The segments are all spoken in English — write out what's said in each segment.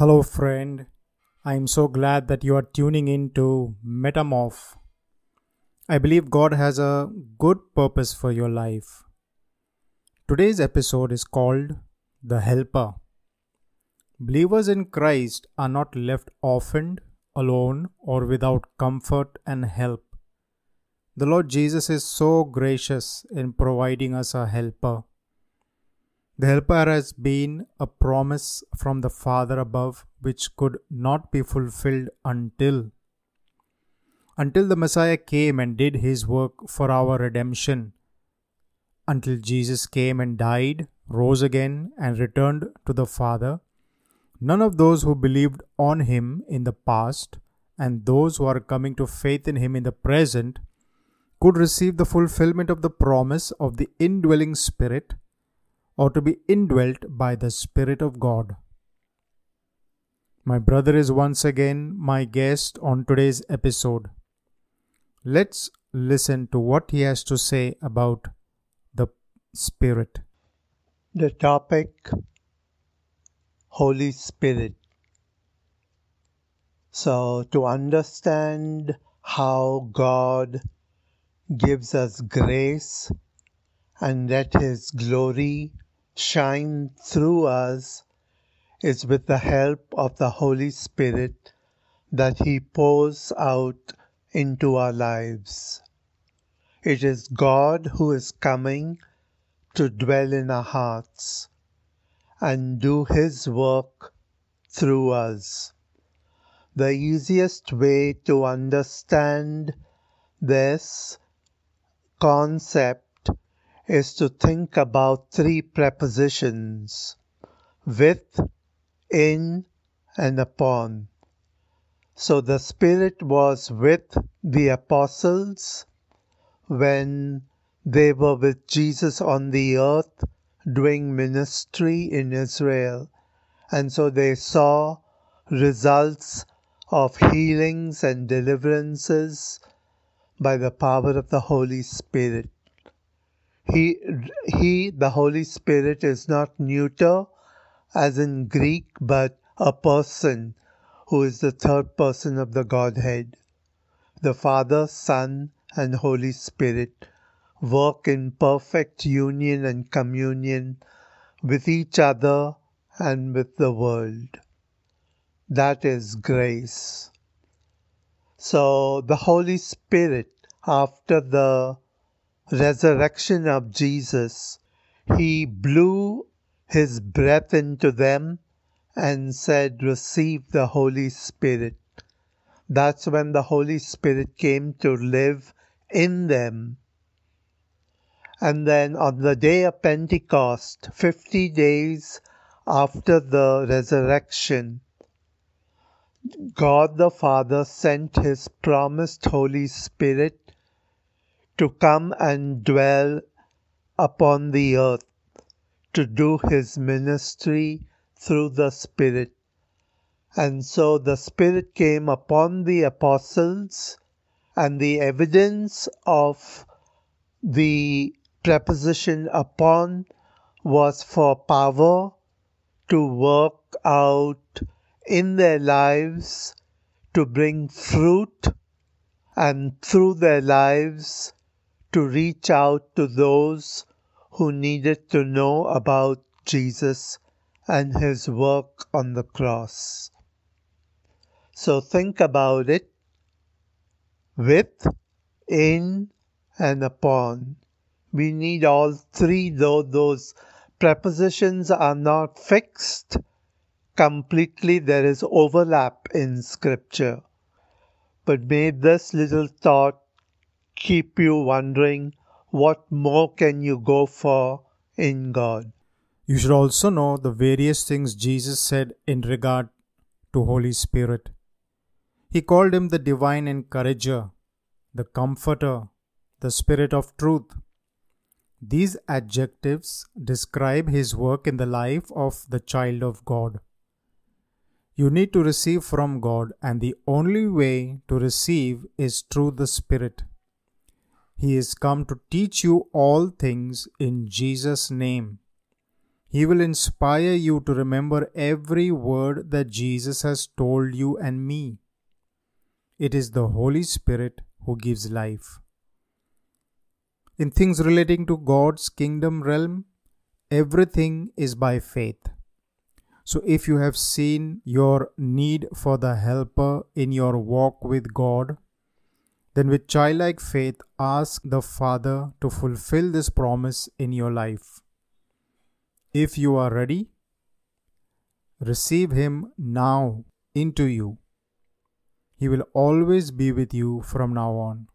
Hello, friend. I am so glad that you are tuning in to Metamorph. I believe God has a good purpose for your life. Today's episode is called The Helper. Believers in Christ are not left orphaned, alone, or without comfort and help. The Lord Jesus is so gracious in providing us a helper. The Helper has been a promise from the Father above which could not be fulfilled until until the Messiah came and did his work for our redemption, until Jesus came and died, rose again, and returned to the Father. None of those who believed on him in the past and those who are coming to faith in him in the present could receive the fulfillment of the promise of the indwelling Spirit or to be indwelt by the Spirit of God. My brother is once again my guest on today's episode. Let's listen to what he has to say about the Spirit. The topic Holy Spirit. So, to understand how God gives us grace and let His glory shine through us is with the help of the Holy Spirit that He pours out into our lives. It is God who is coming to dwell in our hearts and do His work through us. The easiest way to understand this concept is to think about three prepositions with, in, and upon. So the Spirit was with the apostles when they were with Jesus on the earth doing ministry in Israel. And so they saw results of healings and deliverances by the power of the Holy Spirit. He, he, the Holy Spirit, is not neuter, as in Greek, but a person who is the third person of the Godhead. The Father, Son, and Holy Spirit work in perfect union and communion with each other and with the world. That is grace. So the Holy Spirit, after the resurrection of Jesus, he blew his breath into them and said, Receive the Holy Spirit. That's when the Holy Spirit came to live in them. And then on the day of Pentecost, 50 days after the resurrection, God the Father sent his promised Holy Spirit to come and dwell upon the earth to do his ministry through the Spirit. And so the Spirit came upon the apostles, and the evidence of the preposition upon was for power to work out in their lives to bring fruit and through their lives to reach out to those who needed to know about Jesus and his work on the cross. So think about it with, in, and upon. We need all three, though those prepositions are not fixed completely, there is overlap in Scripture. But may this little thought keep you wondering what more can you go for in God. You should also know the various things Jesus said in regard to Holy Spirit. He called him the divine encourager, the comforter, the spirit of truth. These adjectives describe his work in the life of the child of God. You need to receive from God, and the only way to receive is through the Spirit. He is come to teach you all things in Jesus' name. He will inspire you to remember every word that Jesus has told you and me. It is the Holy Spirit who gives life. In things relating to God's kingdom realm, everything is by faith. So, if you have seen your need for the helper in your walk with God, then with childlike faith ask the Father to fulfill this promise in your life. If you are ready, receive Him now into you. He will always be with you from now on.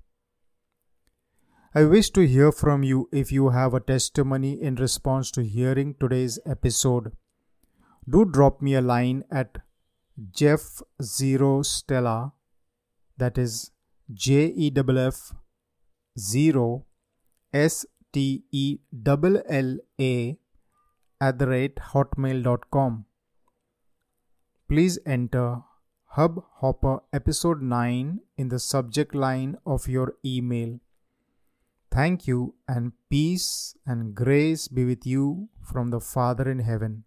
I wish to hear from you if you have a testimony in response to hearing today's episode. Do drop me a line at Jeff Zero Stella, that is J E F F zero S T E L L A at the rate hotmail.com. Please enter Hub Hopper episode 9 in the subject line of your email. Thank you and peace and grace be with you from the Father in heaven.